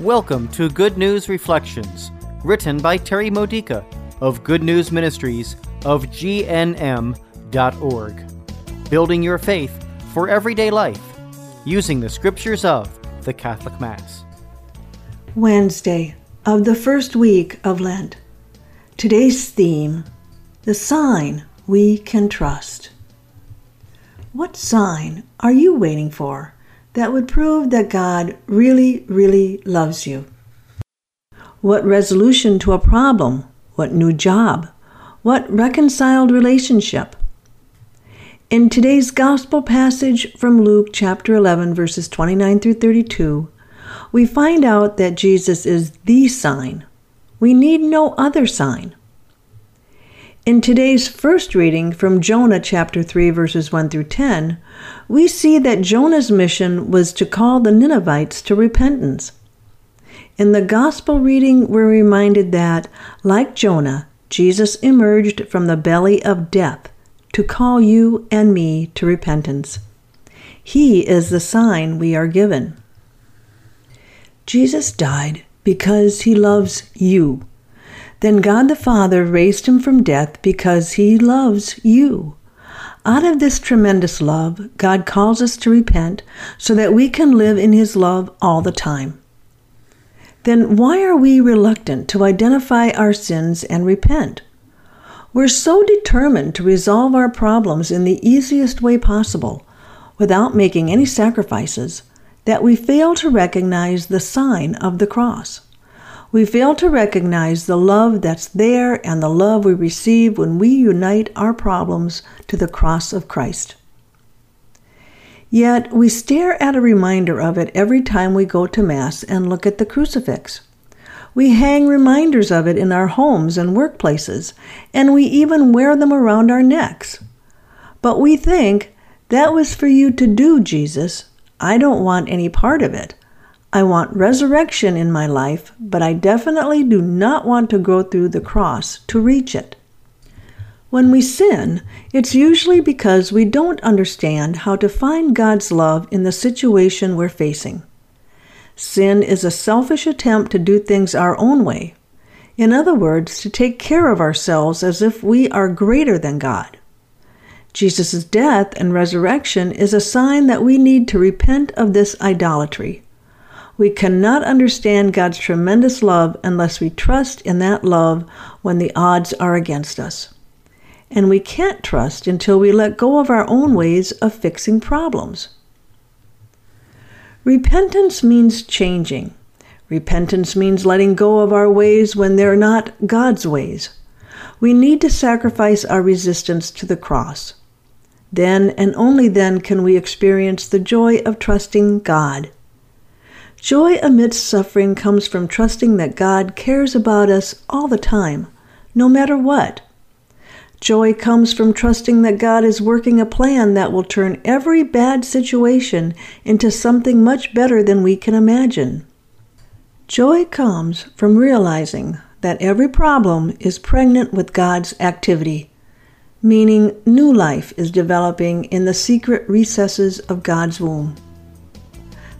Welcome to Good News Reflections, written by Terry Modica of Good News Ministries of GNM.org. Building your faith for everyday life using the scriptures of the Catholic Mass. Wednesday of the first week of Lent. Today's theme The Sign We Can Trust. What sign are you waiting for that would prove that God really, really loves you? What resolution to a problem? What new job? What reconciled relationship? In today's gospel passage from Luke chapter 11, verses 29 through 32, we find out that Jesus is the sign. We need no other sign. In today's first reading from Jonah chapter 3, verses 1 through 10, we see that Jonah's mission was to call the Ninevites to repentance. In the gospel reading, we're reminded that, like Jonah, Jesus emerged from the belly of death to call you and me to repentance. He is the sign we are given. Jesus died because he loves you. Then God the Father raised him from death because he loves you. Out of this tremendous love, God calls us to repent so that we can live in his love all the time. Then why are we reluctant to identify our sins and repent? We're so determined to resolve our problems in the easiest way possible, without making any sacrifices, that we fail to recognize the sign of the cross. We fail to recognize the love that's there and the love we receive when we unite our problems to the cross of Christ. Yet we stare at a reminder of it every time we go to Mass and look at the crucifix. We hang reminders of it in our homes and workplaces, and we even wear them around our necks. But we think, that was for you to do, Jesus. I don't want any part of it. I want resurrection in my life, but I definitely do not want to go through the cross to reach it. When we sin, it's usually because we don't understand how to find God's love in the situation we're facing. Sin is a selfish attempt to do things our own way. In other words, to take care of ourselves as if we are greater than God. Jesus' death and resurrection is a sign that we need to repent of this idolatry. We cannot understand God's tremendous love unless we trust in that love when the odds are against us. And we can't trust until we let go of our own ways of fixing problems. Repentance means changing. Repentance means letting go of our ways when they're not God's ways. We need to sacrifice our resistance to the cross. Then and only then can we experience the joy of trusting God. Joy amidst suffering comes from trusting that God cares about us all the time, no matter what. Joy comes from trusting that God is working a plan that will turn every bad situation into something much better than we can imagine. Joy comes from realizing that every problem is pregnant with God's activity, meaning new life is developing in the secret recesses of God's womb.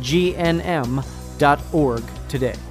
gnm.org today.